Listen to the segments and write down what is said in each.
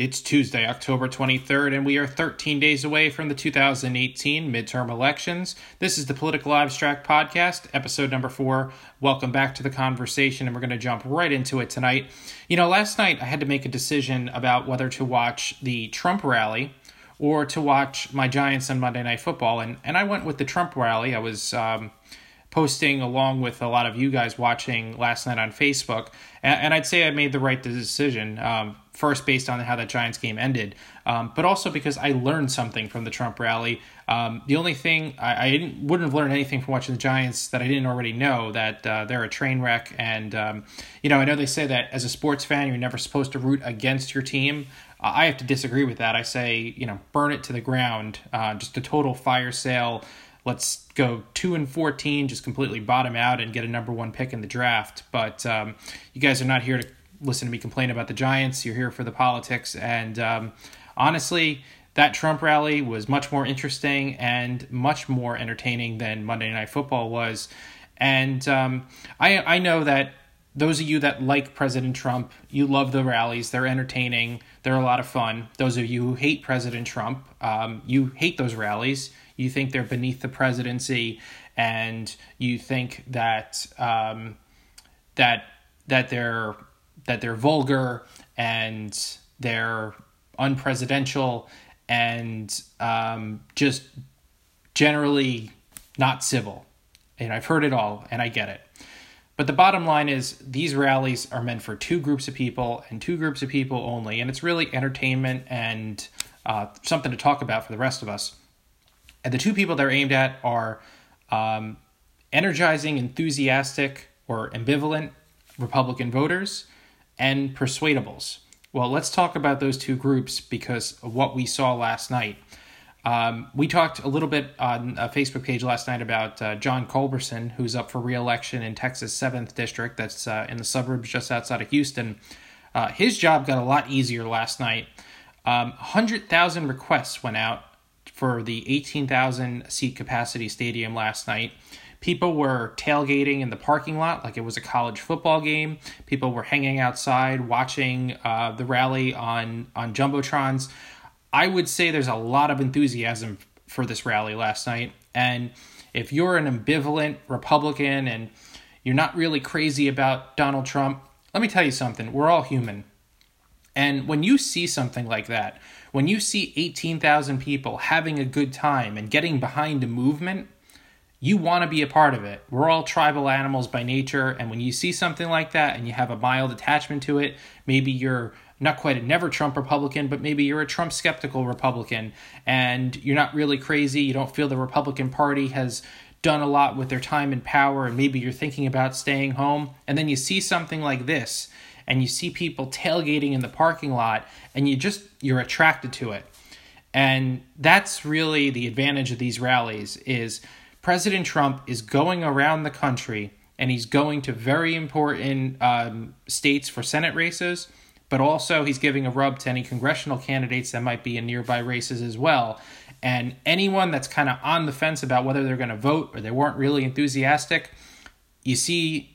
It's Tuesday, October 23rd, and we are 13 days away from the 2018 midterm elections. This is the Political Abstract Podcast, episode number four. Welcome back to the conversation, and we're going to jump right into it tonight. You know, last night I had to make a decision about whether to watch the Trump rally or to watch my Giants on Monday Night Football, and, and I went with the Trump rally. I was. Um, posting along with a lot of you guys watching last night on Facebook. And, I'd say I made the right decision, um, first based on how that Giants game ended, um, but also because I learned something from the Trump rally. Um, the only thing I, I, didn't wouldn't have learned anything from watching the Giants that I didn't already know that uh, they're a train wreck. And um, you know, I know they say that as a sports fan, you're never supposed to root against your team. I have to disagree with that. I say, you know, burn it to the ground. Uh, just a total fire sale let's go two and fourteen, just completely bottom out and get a number one pick in the draft. But um, you guys are not here to listen to me complain about the Giants. You're here for the politics, and um, honestly. That Trump rally was much more interesting and much more entertaining than Monday Night Football was. And um, I I know that those of you that like President Trump, you love the rallies. They're entertaining. They're a lot of fun. Those of you who hate President Trump, um, you hate those rallies you think they're beneath the presidency, and you think that um, that that they're that they're vulgar and they're unpresidential and um, just generally not civil. And I've heard it all, and I get it. But the bottom line is these rallies are meant for two groups of people and two groups of people only, and it's really entertainment and uh, something to talk about for the rest of us. And the two people they're aimed at are um, energizing, enthusiastic, or ambivalent Republican voters and persuadables. Well, let's talk about those two groups because of what we saw last night. Um, we talked a little bit on a Facebook page last night about uh, John Culberson, who's up for reelection in Texas 7th District, that's uh, in the suburbs just outside of Houston. Uh, his job got a lot easier last night. Um, 100,000 requests went out for the 18,000 seat capacity stadium last night. People were tailgating in the parking lot like it was a college football game. People were hanging outside watching uh, the rally on, on Jumbotrons. I would say there's a lot of enthusiasm for this rally last night. And if you're an ambivalent Republican and you're not really crazy about Donald Trump, let me tell you something. We're all human. And when you see something like that, when you see 18,000 people having a good time and getting behind a movement, you want to be a part of it. We're all tribal animals by nature, and when you see something like that and you have a mild attachment to it, maybe you're not quite a never Trump Republican, but maybe you're a Trump skeptical Republican and you're not really crazy. You don't feel the Republican Party has done a lot with their time and power, and maybe you're thinking about staying home. And then you see something like this and you see people tailgating in the parking lot and you just you're attracted to it. And that's really the advantage of these rallies is president trump is going around the country and he's going to very important um, states for senate races but also he's giving a rub to any congressional candidates that might be in nearby races as well. And anyone that's kind of on the fence about whether they're going to vote or they weren't really enthusiastic you see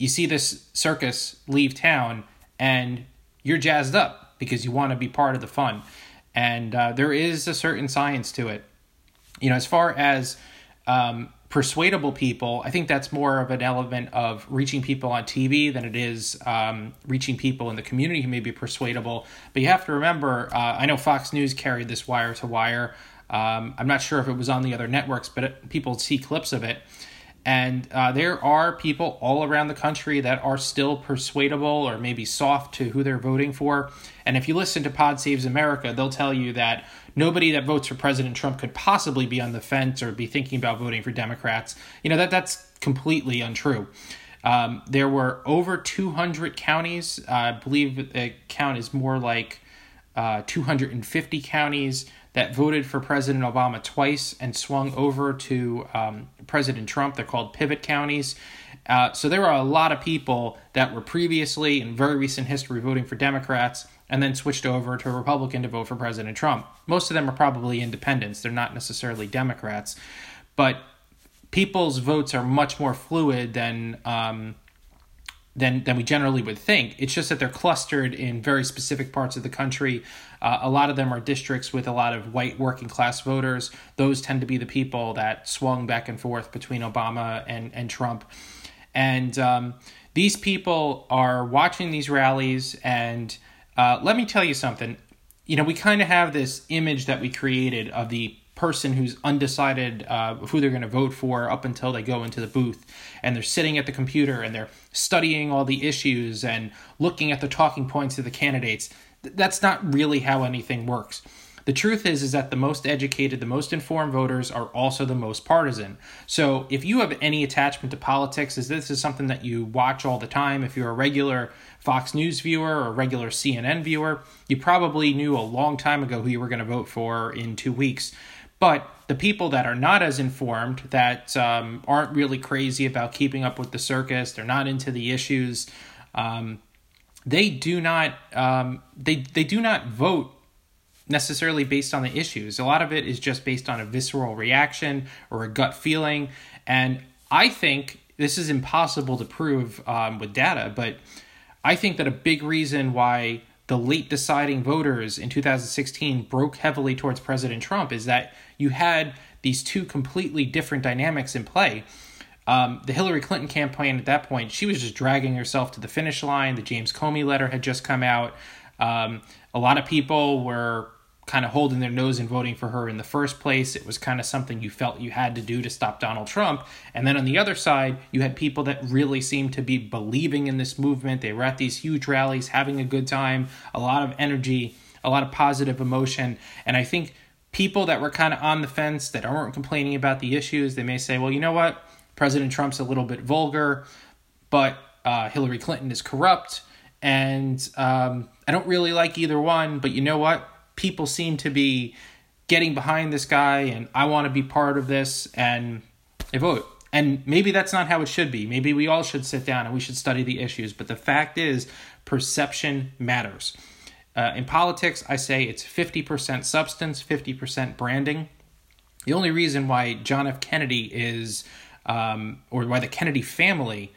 you see this circus leave town and you're jazzed up because you want to be part of the fun. And uh, there is a certain science to it. You know, as far as um, persuadable people, I think that's more of an element of reaching people on TV than it is um, reaching people in the community who may be persuadable. But you have to remember, uh, I know Fox News carried this wire to wire. Um, I'm not sure if it was on the other networks, but it, people see clips of it. And uh, there are people all around the country that are still persuadable or maybe soft to who they're voting for. And if you listen to Pod Saves America, they'll tell you that nobody that votes for President Trump could possibly be on the fence or be thinking about voting for Democrats. You know, that that's completely untrue. Um, there were over 200 counties. Uh, I believe the count is more like uh, 250 counties that voted for President Obama twice and swung over to um, President Trump. They're called pivot counties. Uh, so there are a lot of people that were previously in very recent history voting for Democrats and then switched over to a Republican to vote for President Trump. Most of them are probably independents, they're not necessarily Democrats. But people's votes are much more fluid than. Um, than than we generally would think. It's just that they're clustered in very specific parts of the country. Uh, a lot of them are districts with a lot of white working class voters. Those tend to be the people that swung back and forth between Obama and and Trump, and um, these people are watching these rallies. And uh, let me tell you something. You know, we kind of have this image that we created of the person who's undecided uh, who they're going to vote for up until they go into the booth. And they're sitting at the computer and they're studying all the issues and looking at the talking points of the candidates. That's not really how anything works. The truth is is that the most educated the most informed voters are also the most partisan. So if you have any attachment to politics is this is something that you watch all the time. If you're a regular fox news viewer or a regular cnn viewer you probably knew a long time ago who you were going to vote for in two weeks but the people that are not as informed, that um, aren't really crazy about keeping up with the circus, they're not into the issues, um, they do not um, they they do not vote necessarily based on the issues. A lot of it is just based on a visceral reaction or a gut feeling, and I think this is impossible to prove um, with data, but I think that a big reason why the late deciding voters in 2016 broke heavily towards President Trump is that you had these two completely different dynamics in play. Um, the Hillary Clinton campaign at that point, she was just dragging herself to the finish line. The James Comey letter had just come out. Um, a lot of people were kind of holding their nose and voting for her in the first place. It was kind of something you felt you had to do to stop Donald Trump. And then on the other side, you had people that really seemed to be believing in this movement. They were at these huge rallies, having a good time, a lot of energy, a lot of positive emotion. And I think people that were kind of on the fence, that aren't complaining about the issues, they may say, well, you know what? President Trump's a little bit vulgar, but uh, Hillary Clinton is corrupt. And um, I don't really like either one, but you know what? People seem to be getting behind this guy and I want to be part of this and I vote. And maybe that's not how it should be. Maybe we all should sit down and we should study the issues. But the fact is, perception matters. Uh, in politics, I say it's 50% substance, 50% branding. The only reason why John F. Kennedy is, um, or why the Kennedy family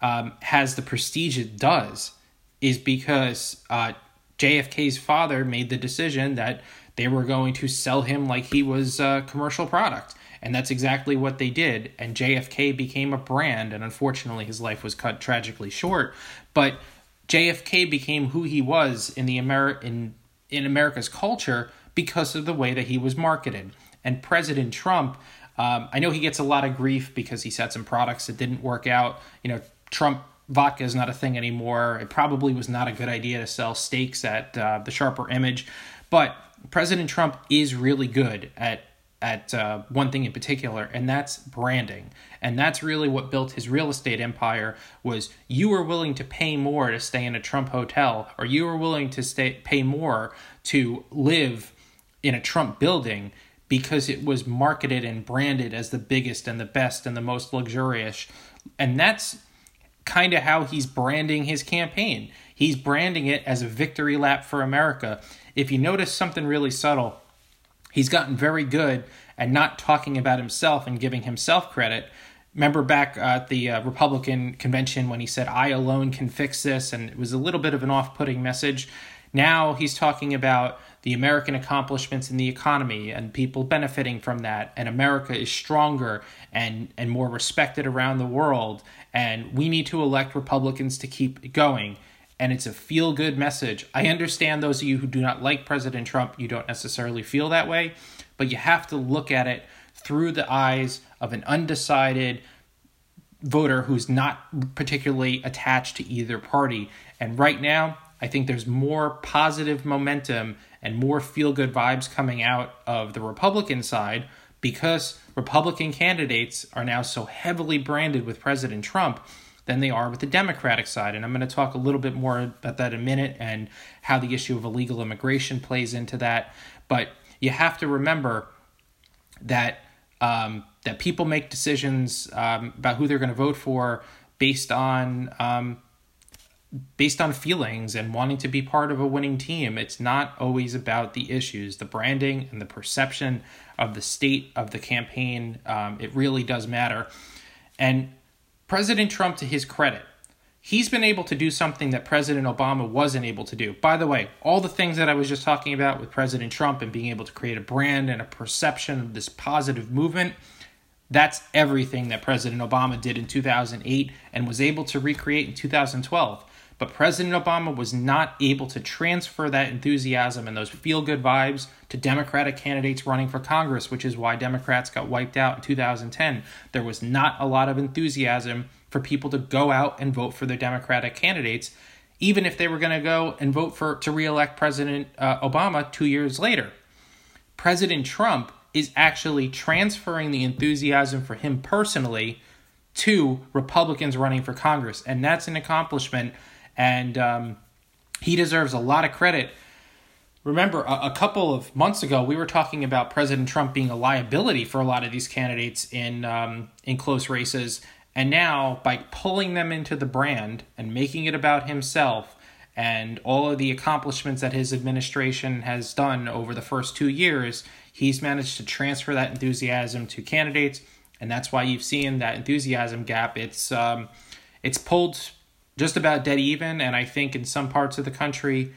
um, has the prestige it does, is because uh, JFK's father made the decision that they were going to sell him like he was a commercial product. And that's exactly what they did. And JFK became a brand, and unfortunately, his life was cut tragically short. But JFK became who he was in the Ameri- in in America's culture because of the way that he was marketed. And President Trump, um, I know he gets a lot of grief because he said some products that didn't work out. You know, Trump vodka is not a thing anymore. It probably was not a good idea to sell steaks at uh, the Sharper Image, but President Trump is really good at at uh, one thing in particular, and that's branding. And that's really what built his real estate empire. Was you were willing to pay more to stay in a Trump hotel, or you were willing to stay pay more to live in a Trump building because it was marketed and branded as the biggest and the best and the most luxurious. And that's kind of how he's branding his campaign. He's branding it as a victory lap for America. If you notice something really subtle, he's gotten very good at not talking about himself and giving himself credit. Remember back at the uh, Republican convention when he said, I alone can fix this, and it was a little bit of an off putting message. Now he's talking about the American accomplishments in the economy and people benefiting from that, and America is stronger and, and more respected around the world, and we need to elect Republicans to keep going. And it's a feel good message. I understand those of you who do not like President Trump, you don't necessarily feel that way, but you have to look at it through the eyes of an undecided voter who's not particularly attached to either party. And right now, I think there's more positive momentum and more feel good vibes coming out of the Republican side because Republican candidates are now so heavily branded with President Trump than they are with the Democratic side. And I'm going to talk a little bit more about that in a minute and how the issue of illegal immigration plays into that. But you have to remember that um, that people make decisions um, about who they're going to vote for based on um, based on feelings and wanting to be part of a winning team. It's not always about the issues, the branding and the perception of the state of the campaign. Um, it really does matter. And President Trump, to his credit, he's been able to do something that President Obama wasn't able to do. By the way, all the things that I was just talking about with President Trump and being able to create a brand and a perception of this positive movement, that's everything that President Obama did in 2008 and was able to recreate in 2012. But President Obama was not able to transfer that enthusiasm and those feel good vibes to Democratic candidates running for Congress, which is why Democrats got wiped out in 2010. There was not a lot of enthusiasm for people to go out and vote for their Democratic candidates, even if they were going to go and vote for to reelect President uh, Obama two years later. President Trump is actually transferring the enthusiasm for him personally to Republicans running for Congress, and that's an accomplishment and um, he deserves a lot of credit. Remember, a, a, couple of months ago, we were talking about President Trump being a liability for a lot of these candidates in um, in close races, and now by pulling them into the brand and making it about himself and all of the accomplishments that his administration has done over the first two years, he's managed to transfer that enthusiasm to candidates, and that's why you've seen that enthusiasm gap. It's um, it's pulled just about dead even. And I think in some parts of the country,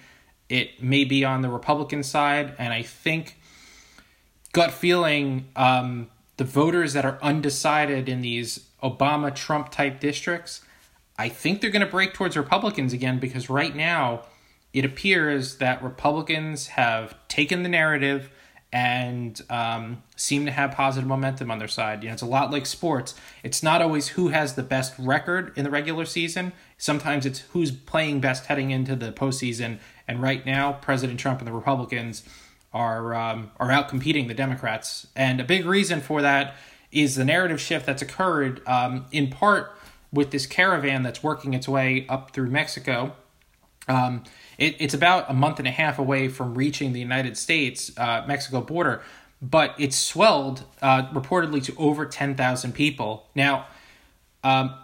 it may be on the Republican side. And I think, gut feeling, um, the voters that are undecided in these Obama Trump type districts, I think they're going to break towards Republicans again because right now it appears that Republicans have taken the narrative and um, seem to have positive momentum on their side. You know, it's a lot like sports. It's not always who has the best record in the regular season. Sometimes it's who's playing best heading into the postseason. And right now, President Trump and the Republicans are um, are out competing the Democrats. And a big reason for that is the narrative shift that's occurred um, in part with this caravan that's working its way up through Mexico. Um, it, it's about a month and a half away from reaching the United States uh, Mexico border, but it's swelled uh, reportedly to over 10,000 people. Now, um,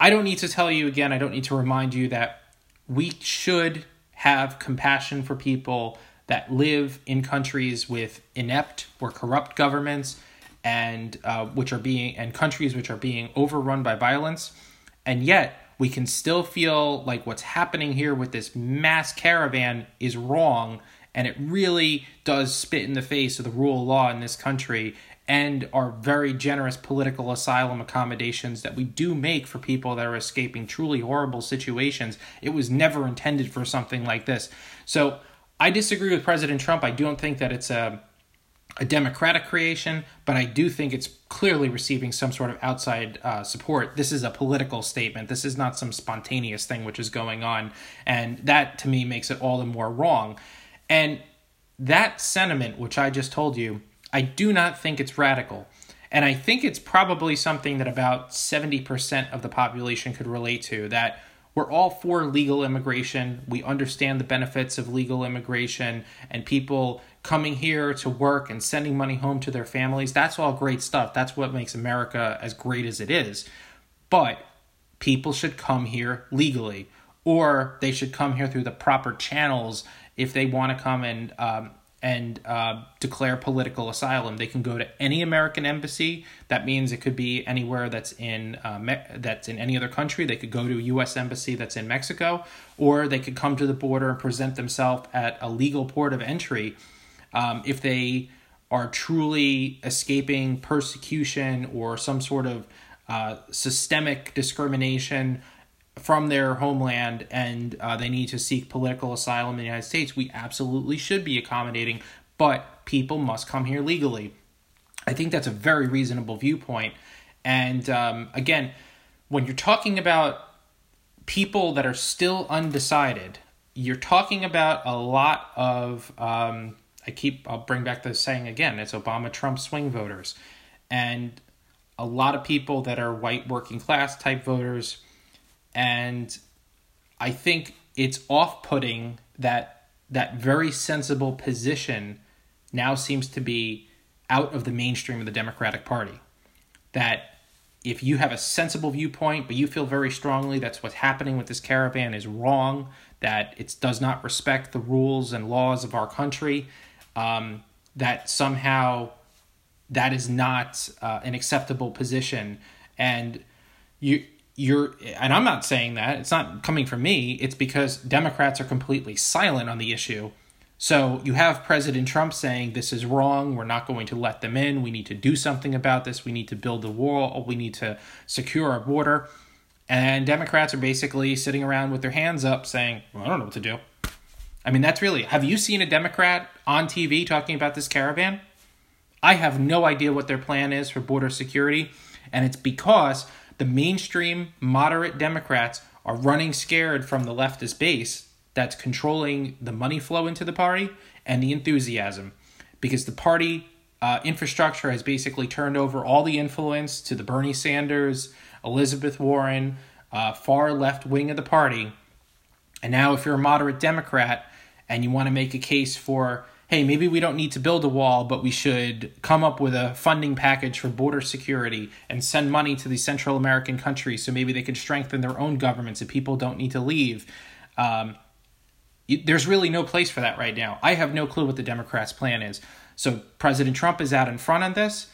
I don't need to tell you again, I don't need to remind you that we should have compassion for people that live in countries with inept or corrupt governments and uh, which are being and countries which are being overrun by violence and yet we can still feel like what's happening here with this mass caravan is wrong and it really does spit in the face of the rule of law in this country and our very generous political asylum accommodations that we do make for people that are escaping truly horrible situations. It was never intended for something like this. So I disagree with President Trump. I don't think that it's a a democratic creation, but I do think it's clearly receiving some sort of outside uh, support. This is a political statement. This is not some spontaneous thing which is going on. And that to me makes it all the more wrong. And that sentiment, which I just told you, I do not think it's radical. And I think it's probably something that about 70% of the population could relate to that we're all for legal immigration. We understand the benefits of legal immigration and people coming here to work and sending money home to their families. That's all great stuff. That's what makes America as great as it is. But people should come here legally, or they should come here through the proper channels if they want to come and um, and uh, declare political asylum. They can go to any American embassy. That means it could be anywhere that's in uh, Me- that's in any other country. They could go to a U.S. embassy that's in Mexico, or they could come to the border and present themselves at a legal port of entry um, if they are truly escaping persecution or some sort of uh, systemic discrimination from their homeland and uh, they need to seek political asylum in the United States, we absolutely should be accommodating, but people must come here legally. I think that's a very reasonable viewpoint. And um, again, when you're talking about people that are still undecided, you're talking about a lot of um, I keep I'll bring back the saying again. It's Obama Trump swing voters, and a lot of people that are white working class type voters, and I think it's off putting that that very sensible position now seems to be out of the mainstream of the Democratic Party. That if you have a sensible viewpoint, but you feel very strongly that's what's happening with this caravan is wrong, that it does not respect the rules and laws of our country, um, that somehow that is not uh, an acceptable position and you you're and I'm not saying that it's not coming from me it's because Democrats are completely silent on the issue. So you have President Trump saying this is wrong we're not going to let them in we need to do something about this we need to build the wall we need to secure our border. And Democrats are basically sitting around with their hands up saying well, I don't know what to do. I mean that's really have you seen a Democrat on TV talking about this caravan? I have no idea what their plan is for border security and it's because the mainstream moderate Democrats are running scared from the leftist base that's controlling the money flow into the party and the enthusiasm because the party uh, infrastructure has basically turned over all the influence to the Bernie Sanders, Elizabeth Warren, uh, far left wing of the party. And now, if you're a moderate Democrat and you want to make a case for hey, maybe we don't need to build a wall, but we should come up with a funding package for border security and send money to these Central American countries so maybe they can strengthen their own governments and people don't need to leave. Um, there's really no place for that right now. I have no clue what the Democrats' plan is. So President Trump is out in front on this.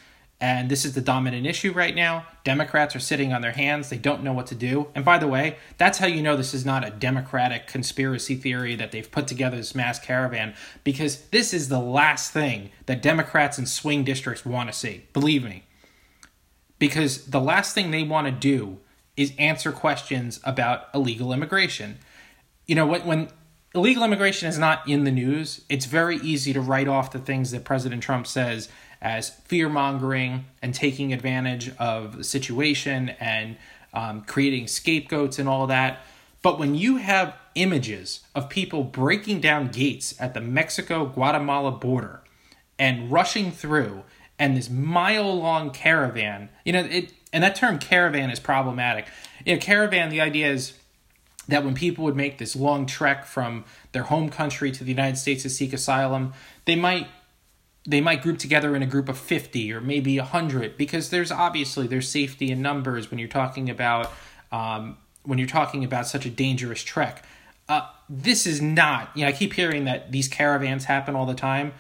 And this is the dominant issue right now. Democrats are sitting on their hands. They don't know what to do. And by the way, that's how you know this is not a Democratic conspiracy theory that they've put together this mass caravan, because this is the last thing that Democrats in swing districts want to see. Believe me. Because the last thing they want to do is answer questions about illegal immigration. You know, when, when illegal immigration is not in the news, it's very easy to write off the things that President Trump says as fear mongering and taking advantage of the situation and um, creating scapegoats and all that. But when you have images of people breaking down gates at the Mexico Guatemala border and rushing through, and this mile long caravan, you know, it, and that term caravan is problematic. You know, caravan, the idea is that when people would make this long trek from their home country to the United States to seek asylum, they might they might group together in a group of 50 or maybe 100 because there's obviously there's safety in numbers when you're talking about um, when you're talking about such a dangerous trek. Uh, this is not you know i keep hearing that these caravans happen all the time.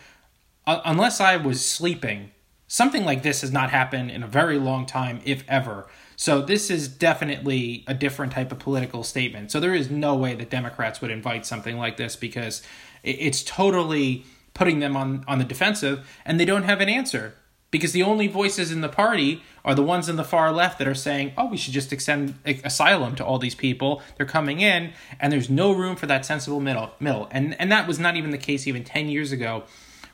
Uh, unless i was sleeping something like this has not happened in a very long time if ever. So this is definitely a different type of political statement. So there is no way that democrats would invite something like this because it's totally putting them on, on the defensive, and they don't have an answer because the only voices in the party are the ones in the far left that are saying, "Oh, we should just extend asylum to all these people. They're coming in, and there's no room for that sensible middle." Middle, and and that was not even the case even ten years ago.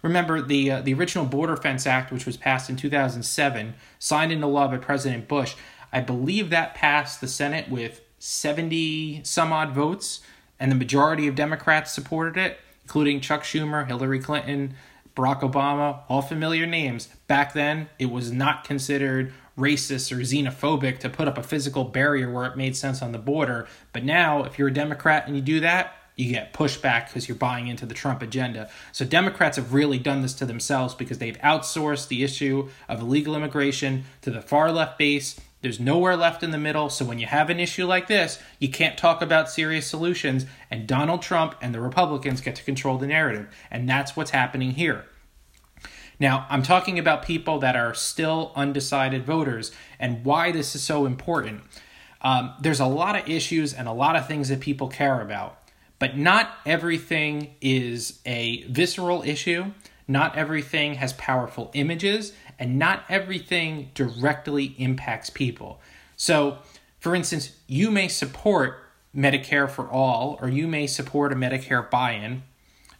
Remember the uh, the original Border Fence Act, which was passed in 2007, signed into law by President Bush. I believe that passed the Senate with 70 some odd votes, and the majority of Democrats supported it including Chuck Schumer, Hillary Clinton, Barack Obama, all familiar names. Back then, it was not considered racist or xenophobic to put up a physical barrier where it made sense on the border. But now, if you're a Democrat and you do that, you get pushback because you're buying into the Trump agenda. So Democrats have really done this to themselves because they've outsourced the issue of illegal immigration to the far left base there's nowhere left in the middle. So when you have an issue like this, you can't talk about serious solutions. And Donald Trump and the Republicans get to control the narrative. And that's what's happening here. Now, I'm talking about people that are still undecided voters and why this is so important. Um, there's a lot of issues and a lot of things that people care about, but not everything is a visceral issue. Not everything has powerful images, and not everything directly impacts people. So, for instance, you may support Medicare for all, or you may support a Medicare buy in,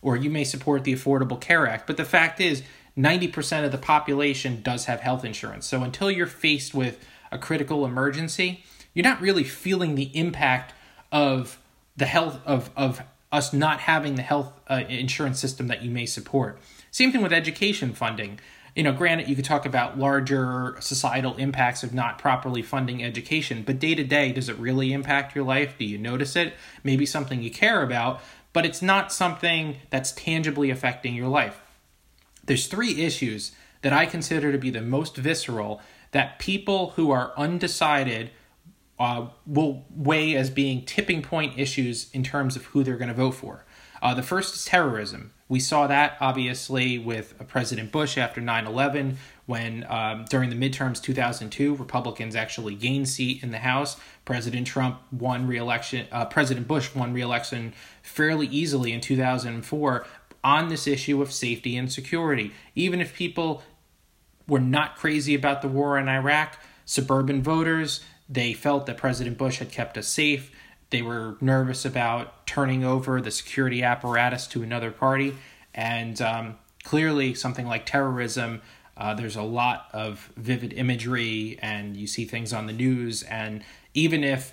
or you may support the Affordable Care Act, but the fact is, 90% of the population does have health insurance. So, until you're faced with a critical emergency, you're not really feeling the impact of the health of, of us not having the health uh, insurance system that you may support. Same thing with education funding you know, granted, you could talk about larger societal impacts of not properly funding education, but day to day, does it really impact your life? Do you notice it? Maybe something you care about, but it's not something that's tangibly affecting your life. There's three issues that I consider to be the most visceral that people who are undecided uh, will weigh as being tipping point issues in terms of who they're going to vote for. Uh, the first is terrorism. We saw that obviously with President Bush after 9 11, when um, during the midterms 2002, Republicans actually gained seat in the House. President Trump won re-election. Uh, President Bush won re-election fairly easily in 2004 on this issue of safety and security. Even if people were not crazy about the war in Iraq, suburban voters they felt that President Bush had kept us safe. They were nervous about turning over the security apparatus to another party. And um, clearly, something like terrorism, uh, there's a lot of vivid imagery, and you see things on the news. And even if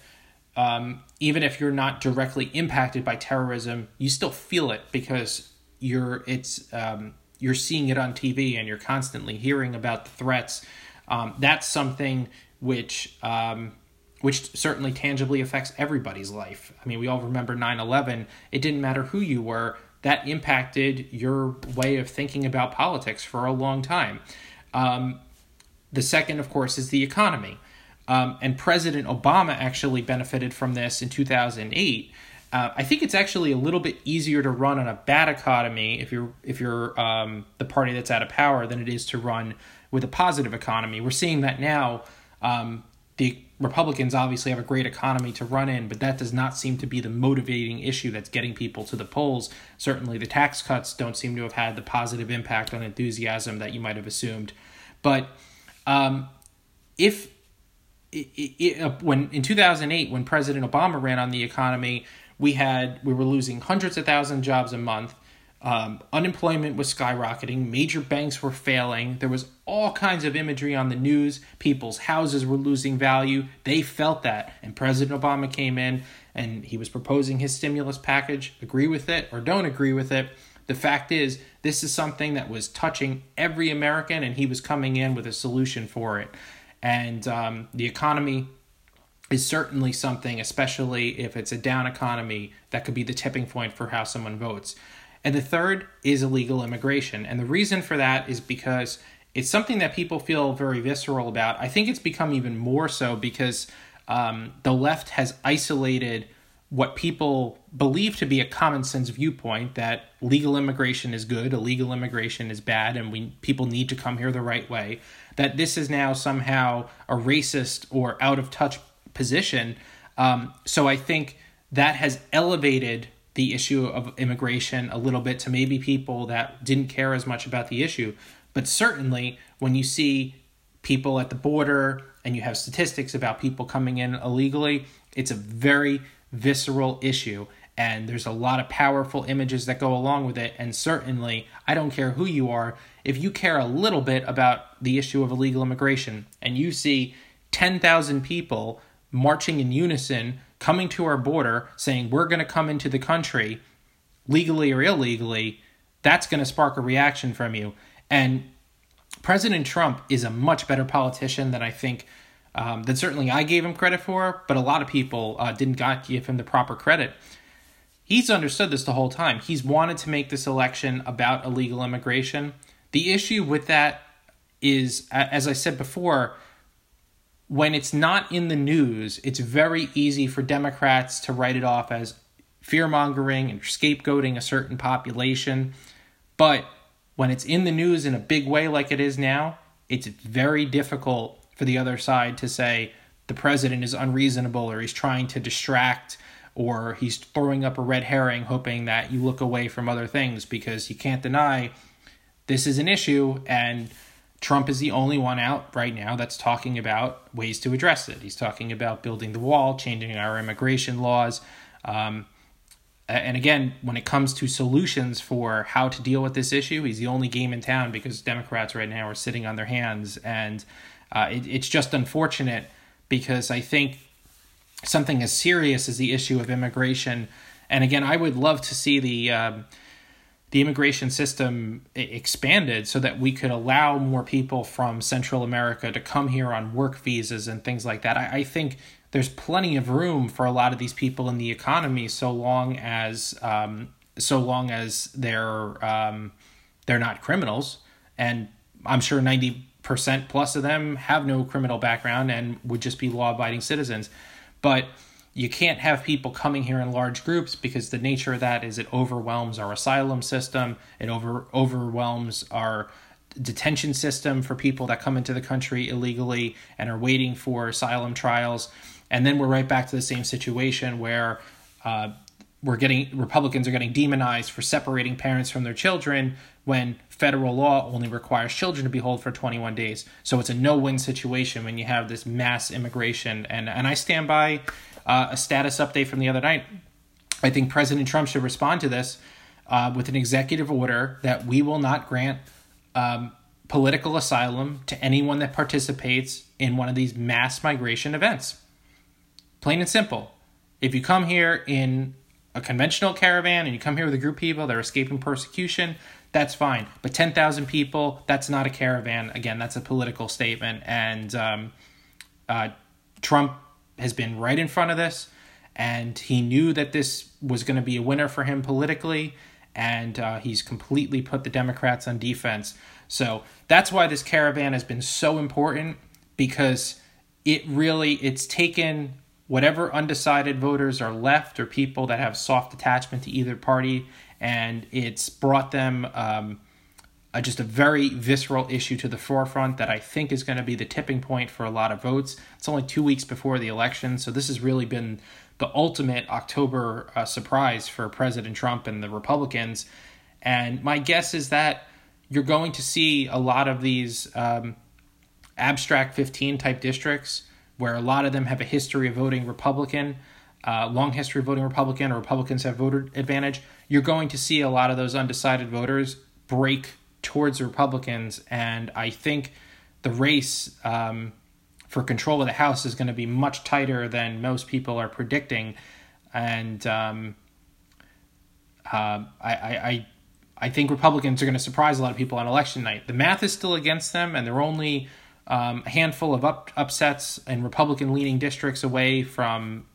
um, even if you're not directly impacted by terrorism, you still feel it because you're it's um, you're seeing it on TV and you're constantly hearing about the threats. Um, that's something which um, which certainly tangibly affects everybody's life. I mean, we all remember 9 11. It didn't matter who you were, that impacted your way of thinking about politics for a long time. Um, the second, of course, is the economy. Um, and President Obama actually benefited from this in 2008. Uh, I think it's actually a little bit easier to run on a bad economy if you're if you're um, the party that's out of power than it is to run with a positive economy. We're seeing that now. Um, the Republicans obviously have a great economy to run in, but that does not seem to be the motivating issue that's getting people to the polls. Certainly, the tax cuts don't seem to have had the positive impact on enthusiasm that you might have assumed. But um, if it, it, uh, when in 2008, when President Obama ran on the economy, we had we were losing hundreds of thousand jobs a month. Um, unemployment was skyrocketing. Major banks were failing. There was all kinds of imagery on the news. People's houses were losing value. They felt that. And President Obama came in and he was proposing his stimulus package. Agree with it or don't agree with it. The fact is, this is something that was touching every American, and he was coming in with a solution for it. And um, the economy is certainly something, especially if it's a down economy, that could be the tipping point for how someone votes. And the third is illegal immigration. And the reason for that is because it's something that people feel very visceral about. I think it's become even more so because um, the left has isolated what people believe to be a common sense viewpoint that legal immigration is good, illegal immigration is bad, and we people need to come here the right way. That this is now somehow a racist or out of touch position. Um, so I think that has elevated the issue of immigration a little bit to maybe people that didn't care as much about the issue. But certainly, when you see people at the border and you have statistics about people coming in illegally, it's a very visceral issue. And there's a lot of powerful images that go along with it. And certainly, I don't care who you are, if you care a little bit about the issue of illegal immigration and you see 10,000 people marching in unison coming to our border saying we're going to come into the country legally or illegally, that's going to spark a reaction from you. And President Trump is a much better politician than I think um, that certainly I gave him credit for, but a lot of people uh, didn't give him the proper credit. He's understood this the whole time. He's wanted to make this election about illegal immigration. The issue with that is, as I said before, when it's not in the news, it's very easy for Democrats to write it off as fear mongering and scapegoating a certain population. But when it's in the news in a big way like it is now, it's very difficult for the other side to say the president is unreasonable or he's trying to distract or he's throwing up a red herring hoping that you look away from other things because you can't deny this is an issue and Trump is the only one out right now that's talking about ways to address it. He's talking about building the wall, changing our immigration laws. Um, and again, when it comes to solutions for how to deal with this issue, he's the only game in town because Democrats right now are sitting on their hands. And uh, it, it's just unfortunate because I think something as serious as the issue of immigration, and again, I would love to see the. Um, the immigration system expanded so that we could allow more people from Central America to come here on work visas and things like that. I, I think there's plenty of room for a lot of these people in the economy so long as um, so long as they're um, they're not criminals and I'm sure 90% plus of them have no criminal background and would just be law abiding citizens but you can't have people coming here in large groups because the nature of that is it overwhelms our asylum system, it over overwhelms our detention system for people that come into the country illegally and are waiting for asylum trials. And then we're right back to the same situation where uh, we're getting Republicans are getting demonized for separating parents from their children when federal law only requires children to be held for 21 days. So it's a no-win situation when you have this mass immigration. And and I stand by uh, a status update from the other night. I think President Trump should respond to this uh, with an executive order that we will not grant um, political asylum to anyone that participates in one of these mass migration events. Plain and simple. If you come here in a conventional caravan and you come here with a group of people that are escaping persecution, that's fine. But 10,000 people, that's not a caravan. Again, that's a political statement. And um, uh, Trump has been right in front of this, and he knew that this was going to be a winner for him politically, and uh, he's completely put the Democrats on defense. So that's why this caravan has been so important because it really it's taken whatever undecided voters are left or people that have soft attachment to either party, and it's brought them um, a, just a very visceral issue to the forefront that I think is going to be the tipping point for a lot of votes. It's only two weeks before the election, so this has really been the ultimate October uh, surprise for President Trump and the Republicans. And my guess is that you're going to see a lot of these um, abstract 15 type districts where a lot of them have a history of voting Republican, uh, long history of voting Republican, or Republicans have voter advantage, you're going to see a lot of those undecided voters break towards Republicans. And I think the race um, for control of the House is going to be much tighter than most people are predicting. And um, uh, I, I, I think Republicans are going to surprise a lot of people on election night. The math is still against them, and they're only um, a handful of up, upsets in Republican leaning districts away from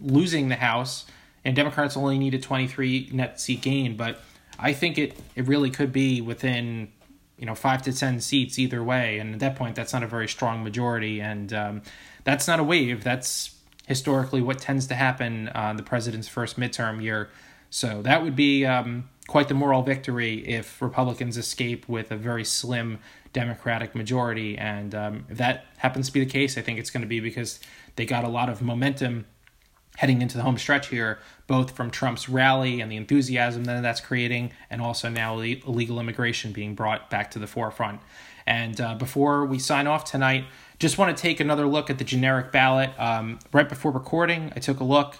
losing the House, and Democrats only need a 23 net seat gain. But I think it, it really could be within you know five to ten seats either way, and at that point, that's not a very strong majority, and um, that's not a wave. That's historically what tends to happen on the president's first midterm year. So that would be um, quite the moral victory if Republicans escape with a very slim Democratic majority. And um, if that happens to be the case, I think it's going to be because they got a lot of momentum heading into the home stretch here, both from Trump's rally and the enthusiasm that that's creating, and also now illegal immigration being brought back to the forefront. And uh, before we sign off tonight, just want to take another look at the generic ballot. Um, right before recording, I took a look.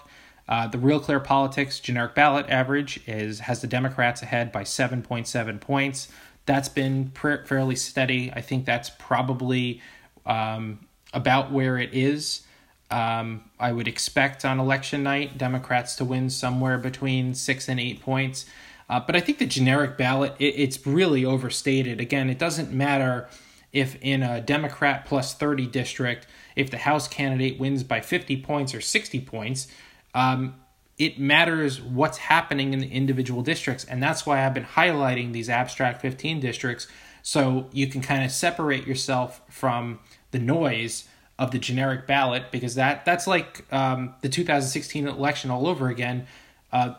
Uh, the Real Clear Politics generic ballot average is has the Democrats ahead by 7.7 points that's been pr- fairly steady. I think that's probably um, about where it is. Um, I would expect on election night Democrats to win somewhere between six and eight points. Uh, but I think the generic ballot, it, it's really overstated. Again, it doesn't matter if in a Democrat plus 30 district, if the House candidate wins by 50 points or 60 points. Um, it matters what's happening in the individual districts. And that's why I've been highlighting these abstract 15 districts so you can kind of separate yourself from the noise of the generic ballot because that that's like um, the 2016 election all over again. Uh,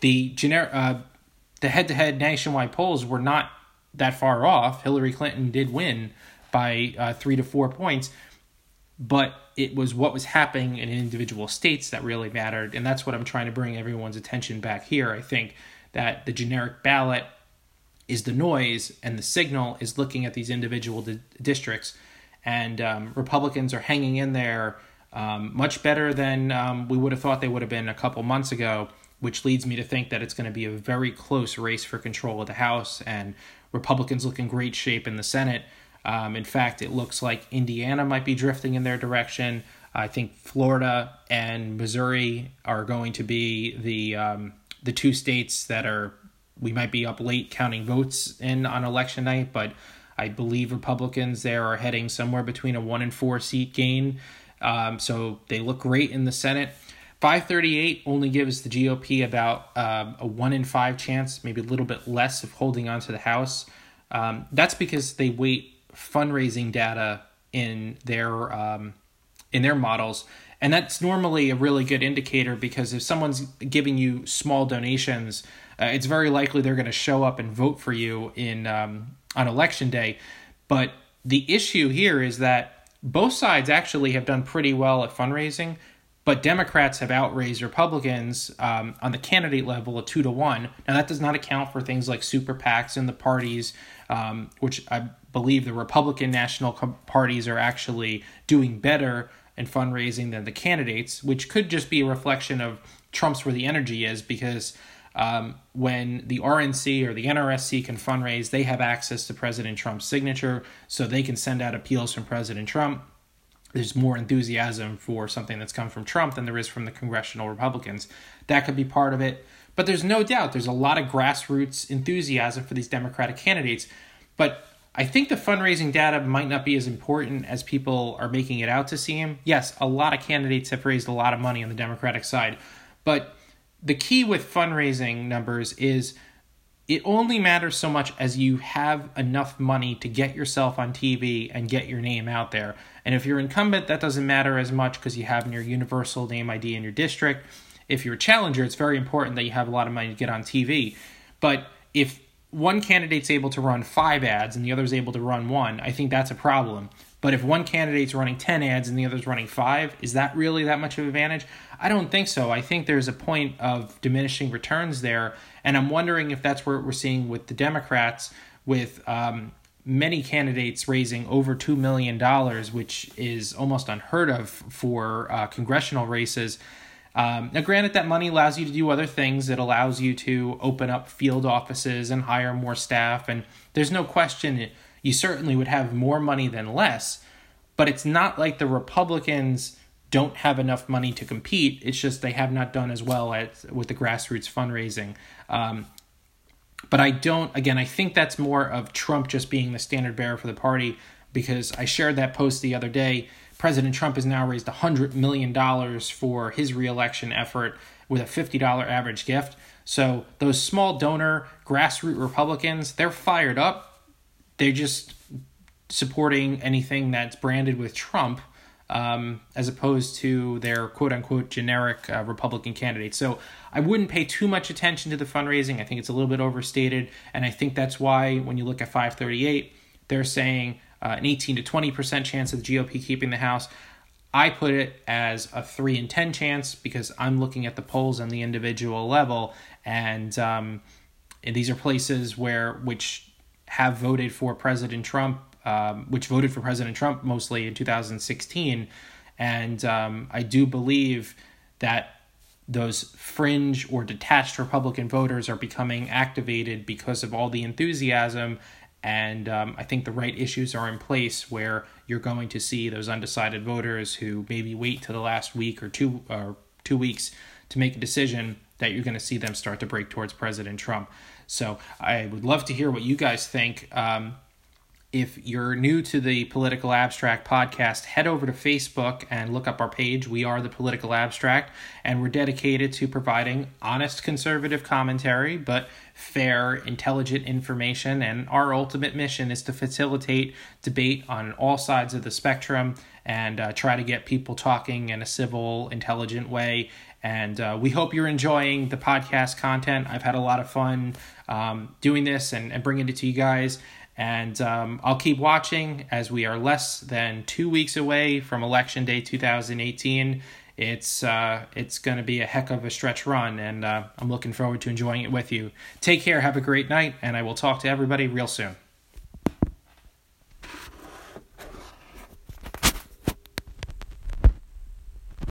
the generic uh, the head-to-head nationwide polls were not that far off. Hillary Clinton did win by uh, three to four points, but it was what was happening in individual states that really mattered. And that's what I'm trying to bring everyone's attention back here. I think that the generic ballot is the noise, and the signal is looking at these individual di- districts. And um, Republicans are hanging in there um, much better than um, we would have thought they would have been a couple months ago, which leads me to think that it's going to be a very close race for control of the House, and Republicans look in great shape in the Senate. Um, in fact, it looks like Indiana might be drifting in their direction. I think Florida and Missouri are going to be the um, the two states that are we might be up late counting votes in on election night, but I believe Republicans there are heading somewhere between a one and four seat gain. Um, so they look great in the Senate. 538 only gives the GOP about um, a one in five chance, maybe a little bit less of holding on to the House. Um, that's because they weight fundraising data in their um, in their models And that's normally a really good indicator because if someone's giving you small donations, uh, it's very likely they're going to show up and vote for you in um, on election day. But the issue here is that both sides actually have done pretty well at fundraising, but Democrats have outraised Republicans um, on the candidate level a two to one. Now that does not account for things like super PACs and the parties, um, which I believe the Republican national parties are actually doing better in fundraising than the candidates, which could just be a reflection of Trump's where the energy is because um, when the RNC or the NRSC can fundraise, they have access to President Trump's signature, so they can send out appeals from President Trump. There's more enthusiasm for something that's come from Trump than there is from the congressional Republicans. That could be part of it. But there's no doubt there's a lot of grassroots enthusiasm for these Democratic candidates. But I think the fundraising data might not be as important as people are making it out to seem. Yes, a lot of candidates have raised a lot of money on the Democratic side, but the key with fundraising numbers is it only matters so much as you have enough money to get yourself on TV and get your name out there. And if you're incumbent, that doesn't matter as much because you have your universal name ID in your district. If you're a challenger, it's very important that you have a lot of money to get on TV. But if one candidate's able to run five ads and the other's able to run one, I think that's a problem. But if one candidate's running 10 ads and the other's running five, is that really that much of an advantage? I don't think so. I think there's a point of diminishing returns there. And I'm wondering if that's what we're seeing with the Democrats, with um, many candidates raising over $2 million, which is almost unheard of for uh, congressional races. Um, now, granted, that money allows you to do other things. It allows you to open up field offices and hire more staff. And there's no question you certainly would have more money than less. But it's not like the Republicans don't have enough money to compete. It's just they have not done as well at, with the grassroots fundraising. Um, but I don't, again, I think that's more of Trump just being the standard bearer for the party because I shared that post the other day President Trump has now raised $100 million for his reelection effort with a $50 average gift. So those small donor grassroots Republicans, they're fired up. They're just supporting anything that's branded with Trump um, as opposed to their quote unquote generic uh, Republican candidates. So I wouldn't pay too much attention to the fundraising. I think it's a little bit overstated. And I think that's why when you look at 538, they're saying uh, an 18 to 20% chance of the GOP keeping the House. I put it as a 3 in 10 chance because I'm looking at the polls on the individual level. And, um, and these are places where, which have voted for President Trump, um, which voted for President Trump mostly in 2016. And um, I do believe that those fringe or detached Republican voters are becoming activated because of all the enthusiasm and um, I think the right issues are in place where you're going to see those undecided voters who maybe wait to the last week or two or two weeks to make a decision that you're going to see them start to break towards President Trump. So I would love to hear what you guys think. Um, if you're new to the Political Abstract podcast, head over to Facebook and look up our page. We are the Political Abstract, and we're dedicated to providing honest conservative commentary, but fair, intelligent information. And our ultimate mission is to facilitate debate on all sides of the spectrum and uh, try to get people talking in a civil, intelligent way. And uh, we hope you're enjoying the podcast content. I've had a lot of fun um, doing this and, and bringing it to you guys. And um, I'll keep watching as we are less than two weeks away from Election Day 2018. It's uh, it's going to be a heck of a stretch run, and uh, I'm looking forward to enjoying it with you. Take care, have a great night, and I will talk to everybody real soon.